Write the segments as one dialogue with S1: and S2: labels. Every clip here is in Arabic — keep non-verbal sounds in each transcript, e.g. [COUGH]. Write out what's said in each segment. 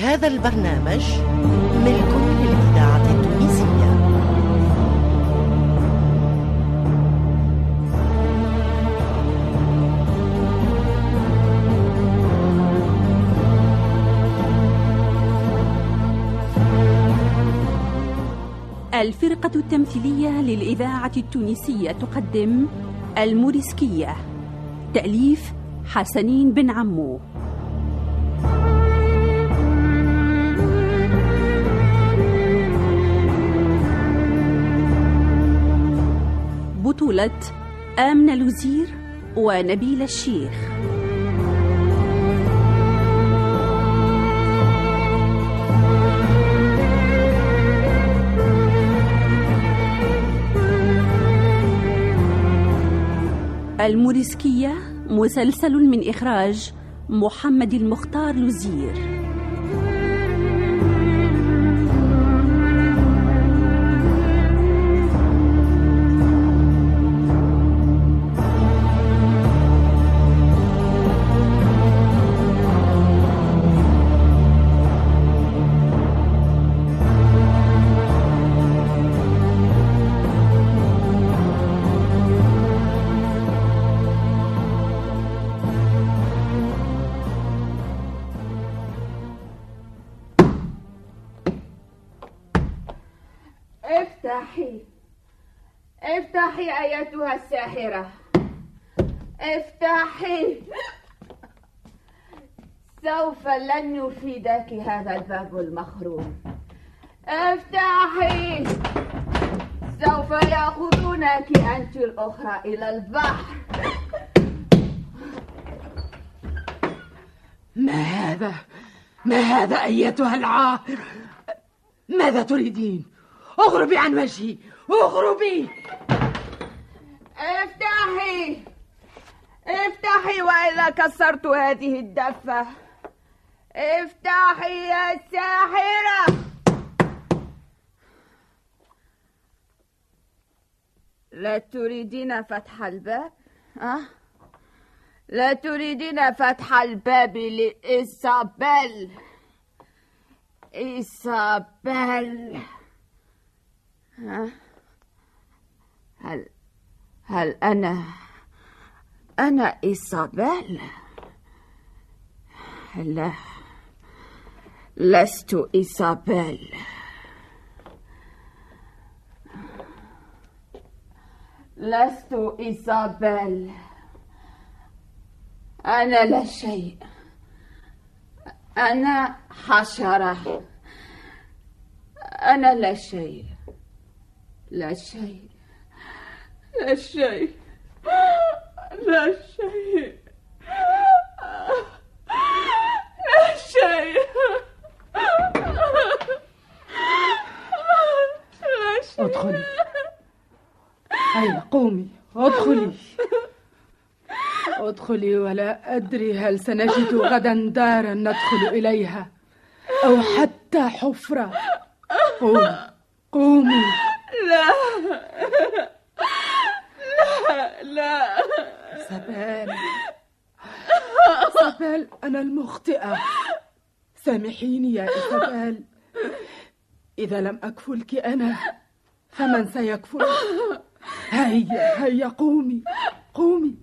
S1: هذا البرنامج ملك للإذاعة التونسية.
S2: الفرقة التمثيلية للإذاعة التونسية تقدم الموريسكية تأليف حسنين بن عمو. بطولة آمنة لوزير ونبيل الشيخ. الموريسكية مسلسل من إخراج محمد المختار لوزير
S3: أفتحي. أفتحي أيتها الساحرة. أفتحي. سوف لن يفيدك هذا الباب المخروم. أفتحي. سوف يأخذونك أنت الأخرى إلى البحر.
S4: ما هذا؟ ما هذا أيتها العاهر؟ ماذا تريدين؟ اغربي عن وجهي اغربي.
S3: افتحي افتحي وإلا كسرت هذه الدفة. افتحي يا ساحرة. لا تريدين فتح الباب؟ أه؟ لا تريدين فتح الباب لإيسابيل. إيسابيل. هل هل أنا أنا إيسابيل لا. لست إيسابيل لست إيسابيل أنا لا شيء. أنا حشرة. أنا لا شيء. لا شيء. لا شيء. لا شيء. لا شيء.
S4: ادخلي. هيا قومي؟ ادخلي. ادخلي ولا أدري هل سنجد غدا دارا ندخل إليها أو حتى حفرة. قومي. قومي.
S3: لا. لا لا.
S4: سبال سبال أنا المخطئة. سامحيني يا إسابيل إذا لم أكفلك أنا فمن سيكفل؟ هيا هيا قومي قومي.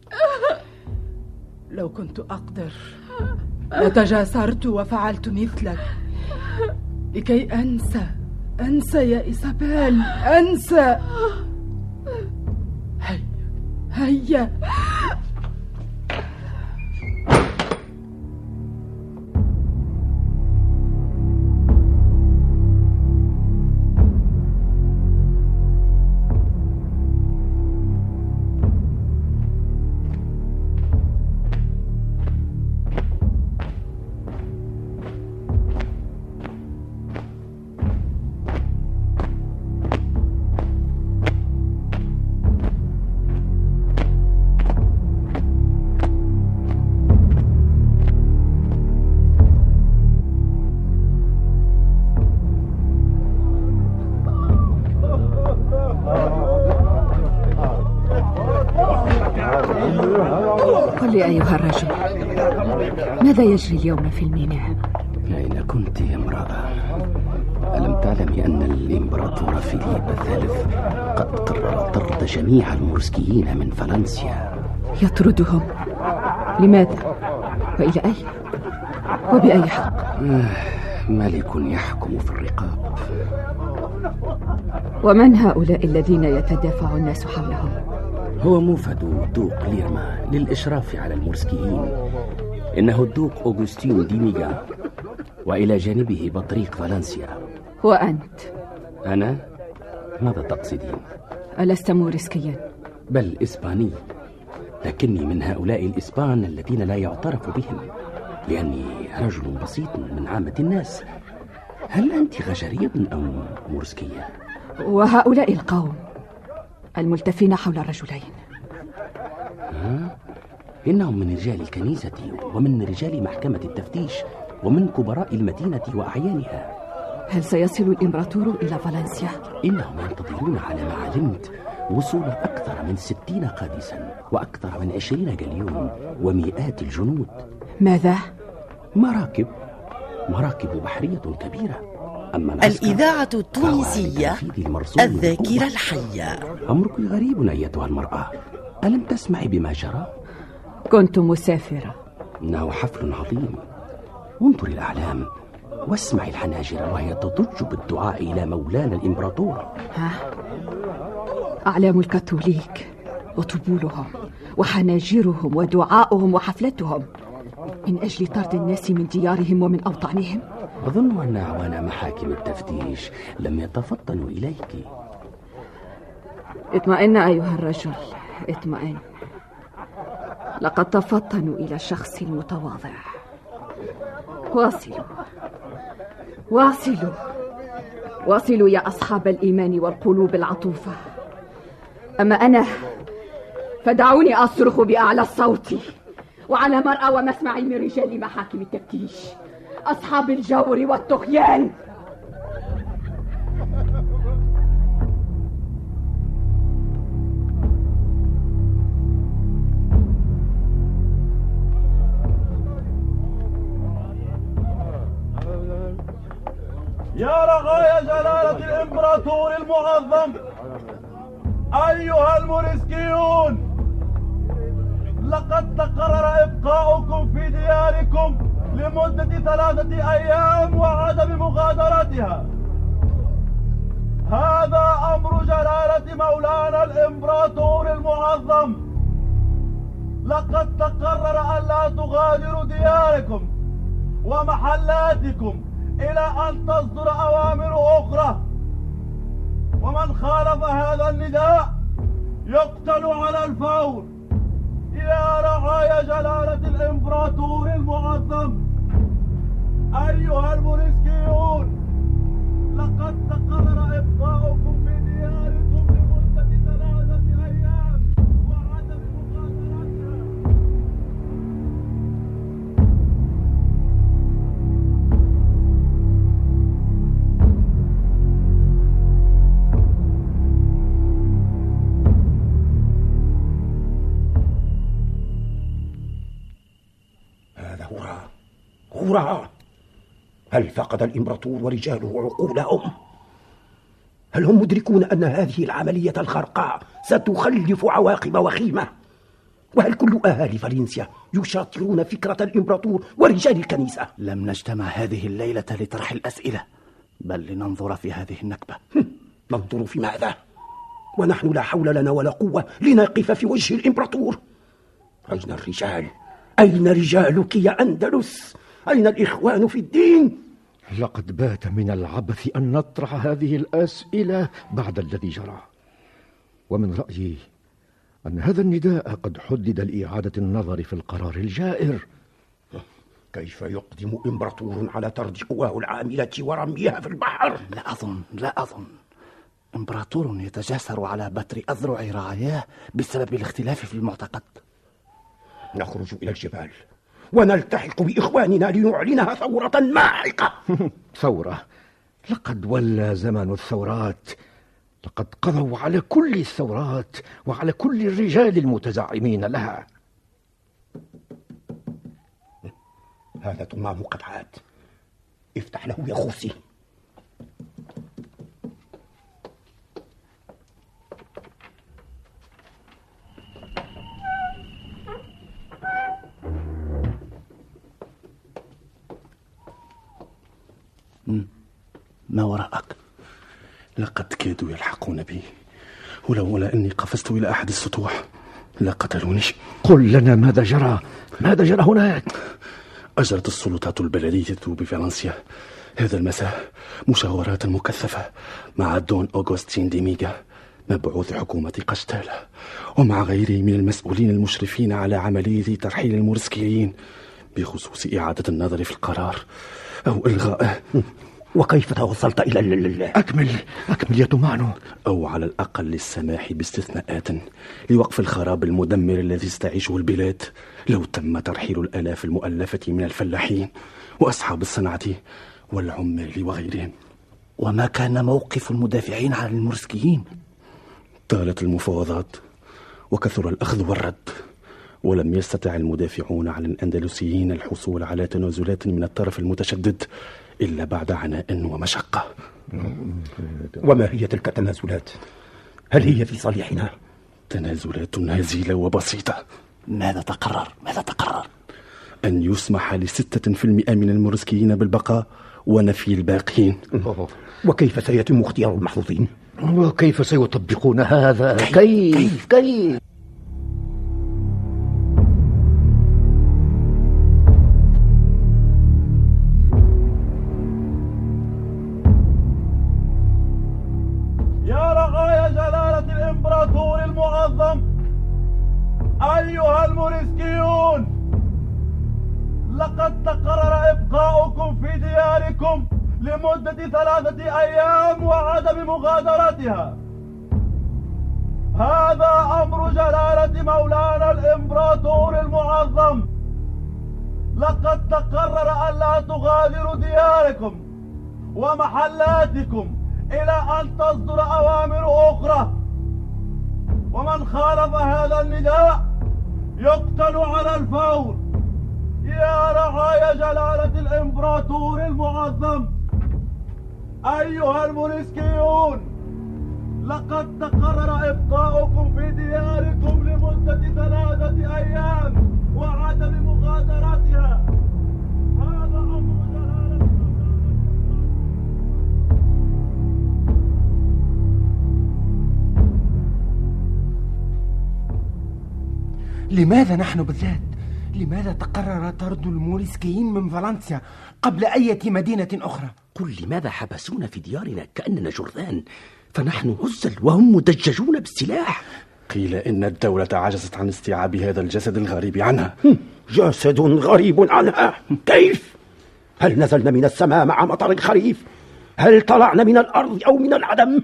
S4: لو كنت أقدر لتجاسرت وفعلت مثلك. لكي أنسى أنسى يا إيسابيل أنسى. هيا. هيا.
S5: أيها الرجل ماذا يجري اليوم في الميناء؟
S6: ليلى
S5: كنت امرأة. ألم تعلمي أن الإمبراطور فيليب الثالث قد قرر طرد جميع المورسكيين من فالنسيا؟
S6: يطردهم. لماذا؟ وإلى أين؟ وبأي حق؟
S5: ملك يحكم في الرقاب.
S6: ومن هؤلاء الذين يتدافع الناس حولهم؟
S5: هو موفد دوق ليرما للإشراف على المورسكيين إنه الدوق أوغستين ديميغا وإلى جانبه بطريق فالنسيا
S6: وأنت
S5: أنا؟ ماذا تقصدين؟
S6: ألست مورسكيا؟
S5: بل إسباني لكني من هؤلاء الإسبان الذين لا يعترف بهم لأني رجل بسيط من عامة الناس هل أنت غجرية أم مورسكية؟
S6: وهؤلاء القوم الملتفين حول الرجلين
S5: ها؟ إنهم من رجال الكنيسة ومن رجال محكمة التفتيش ومن كبراء المدينة وأعيانها
S6: هل سيصل الإمبراطور إلى فالنسيا؟
S5: إنهم ينتظرون على ما علمت وصول أكثر من ستين قادسا وأكثر من عشرين جليون ومئات الجنود
S6: ماذا؟
S5: مراكب مراكب بحرية كبيرة
S1: الإذاعة التونسية الذاكرة الحية.
S5: أمرك غريب أيتها المرأة. ألم تسمعي بما جرى؟
S6: كنت مسافرة.
S5: إنه حفل عظيم. انظري الأعلام واسمعي الحناجر وهي تضج بالدعاء إلى مولانا الإمبراطور.
S6: ها؟ أعلام الكاثوليك وطبولهم وحناجرهم ودعاؤهم وحفلتهم من أجل طرد الناس من ديارهم ومن أوطانهم.
S5: أظن أن أعوان محاكم التفتيش لم يتفطنوا إليك.
S6: اطمئن أيها الرجل اطمئن. لقد تفطنوا إلى الشخص المتواضع واصلوا. واصلوا. واصلوا يا أصحاب الإيمان والقلوب العطوفة. أما أنا فدعوني أصرخ بأعلى الصوت وعلى مرأى ومسمع من رجال محاكم التفتيش. أصحاب الجور والطغيان
S7: يا رغايا جلالة الإمبراطور المعظم أيها الموريسكيون لقد تقرر إبقاؤكم في دياركم لمدة ثلاثة أيام وعدم مغادرتها. هذا أمر جلالة مولانا الإمبراطور المعظم. لقد تقرر ألا تغادروا دياركم ومحلاتكم إلى أن تصدر أوامر أخرى. ومن خالف هذا النداء يقتل على الفور. يا رعايا جلالة الإمبراطور المعظم.
S8: هراء هراء هل فقد الإمبراطور ورجاله عقولهم؟ هل هم مدركون أن هذه العملية الخرقاء ستخلف عواقب وخيمة؟ وهل كل أهالي فالنسيا يشاطرون فكرة الإمبراطور ورجال الكنيسة؟
S9: لم نجتمع هذه الليلة لطرح الأسئلة بل لننظر في هذه النكبة
S8: ننظر في ماذا؟ ونحن لا حول لنا ولا قوة لنقف في وجه الإمبراطور أين الرجال؟ أين رجالك يا أندلس؟ أين الإخوان في الدين؟
S10: لقد بات من العبث أن نطرح هذه الأسئلة بعد الذي جرى ومن رأيي أن هذا النداء قد حدد لإعادة النظر في القرار الجائر
S8: كيف يقدم إمبراطور على طرد قواه العاملة ورميها في البحر؟
S9: لا أظن لا أظن إمبراطور يتجاسر على بتر أذرع رعاياه بسبب الاختلاف في المعتقد
S8: نخرج إلى الجبال ونلتحق بإخواننا لنعلنها ثورة ماحقة [LAUGHS]
S10: ثورة؟ لقد ولى زمن الثورات. لقد قضوا على كل الثورات وعلى كل الرجال المتزعمين لها.
S8: هذا طمام قد عاد افتح له يا خوسي.
S9: ما وراءك.
S11: لقد كادوا يلحقون بي. ولولا أني قفزت إلى أحد السطوح لقتلوني
S10: قل لنا ماذا جرى؟ ماذا جرى هناك
S11: أجرت السلطات البلدية بفرنسيا هذا المساء مشاورات مكثفة مع دون أوغوستين ديميغا مبعوث حكومة قشتالة ومع غيره من المسؤولين المشرفين على عملية ترحيل المورسكيين بخصوص إعادة النظر في القرار أو إلغائه
S8: وكيف توصلت إلى ال...
S10: أكمل. أكمل يا تومانو.
S11: أو على الأقل السماح باستثناءات لوقف الخراب المدمر الذي يستعيشه البلاد. لو تم ترحيل الآلاف المؤلفة من الفلاحين وأصحاب الصنعة والعمال وغيرهم.
S9: وما كان موقف المدافعين عن المرسكيين
S11: طالت المفاوضات وكثر الأخذ والرد. ولم يستطع المدافعون عن الأندلسيين الحصول على تنازلات من الطرف المتشدد إلا بعد عناء ومشقة
S8: وما هي تلك التنازلات؟ هل هي في صالحنا؟
S11: تنازلات هزيلة وبسيطة
S9: ماذا تقرر؟ ماذا تقرر؟
S11: أن يسمح لستة في المئة من المورسكيين بالبقاء ونفي الباقين
S8: وكيف سيتم اختيار المحظوظين؟
S10: وكيف سيطبقون هذا؟ كيف؟ كيف؟ كيف؟
S7: يا لقد تقرر إبقاؤكم في دياركم لمدة ثلاثة أيام وعدم مغادرتها. هذا أمر جلالة مولانا الإمبراطور المعظم. لقد تقرر ألا تغادروا دياركم ومحلاتكم إلى أن تصدر أوامر أخرى. ومن خالف هذا النداء يقتل على الفور. يا رعايا جلالة الإمبراطور المعظم. أيها الموريسكيون لقد تقرر إبقاؤكم في دياركم لمدة ثلاثة أيام وعدم مغادرتها هذا أمر جلالة
S12: لماذا نحن بالذات؟ لماذا تقرر طرد الموريسكيين من فالنسيا قبل أي مدينة أخرى؟
S5: قل لماذا حبسونا في ديارنا كأننا جرذان فنحن عزل وهم مدججون بالسلاح
S11: قيل إن الدولة عجزت عن استيعاب هذا الجسد الغريب عنها
S8: جسد غريب عنها كيف؟ هل نزلنا من السماء مع مطر الخريف؟ هل طلعنا من الأرض أو من العدم؟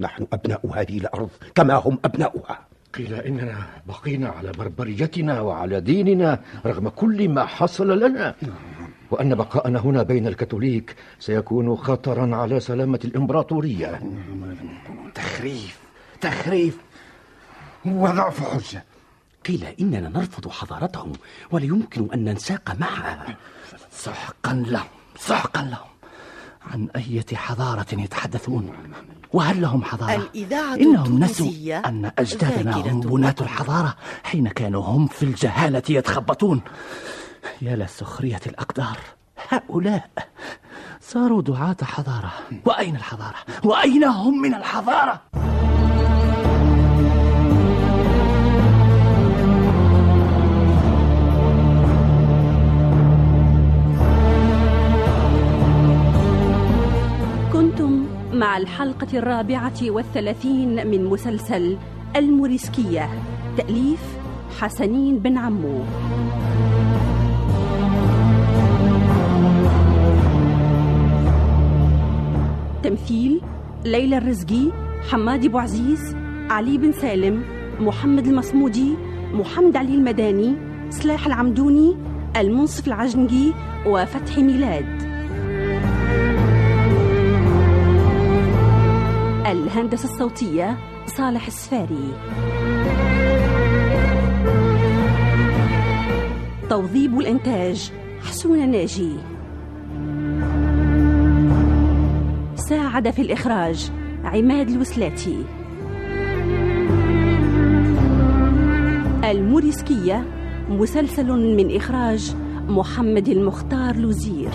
S8: نحن أبناء هذه الأرض كما هم أبناؤها
S10: قيل إننا بقينا على بربريتنا وعلى ديننا رغم كل ما حصل لنا. وأن بقاءنا هنا بين الكاثوليك سيكون خطرا على سلامة الإمبراطورية.
S12: تخريف تخريف وضعف حجة.
S5: قيل إننا نرفض حضارتهم ولا يمكن أن ننساق معها.
S9: سحقا لهم سحقا لهم. عن أية حضارة يتحدثون؟ وهل لهم حضارة؟
S1: الإذاعة
S9: إنهم نسوا أن أجدادنا هم بناة الحضارة حين كانوا هم في الجهالة يتخبطون يا لسخرية الأقدار هؤلاء صاروا دعاة حضارة وأين الحضارة؟ وأين هم من الحضارة؟
S2: مع الحلقة الرابعة والثلاثين من مسلسل الموريسكية. تأليف حسنين بن عمو. تمثيل ليلى الرزقي حمادي أبو عزيز علي بن سالم محمد المصمودي محمد علي المداني سلاح العمدوني المنصف العجنقي وفتحي ميلاد. الهندسة الصوتية صالح السفاري. توظيب الإنتاج حسون ناجي ساعد في الإخراج عماد الوسلاتي. الموريسكية مسلسل من إخراج محمد المختار لوزير.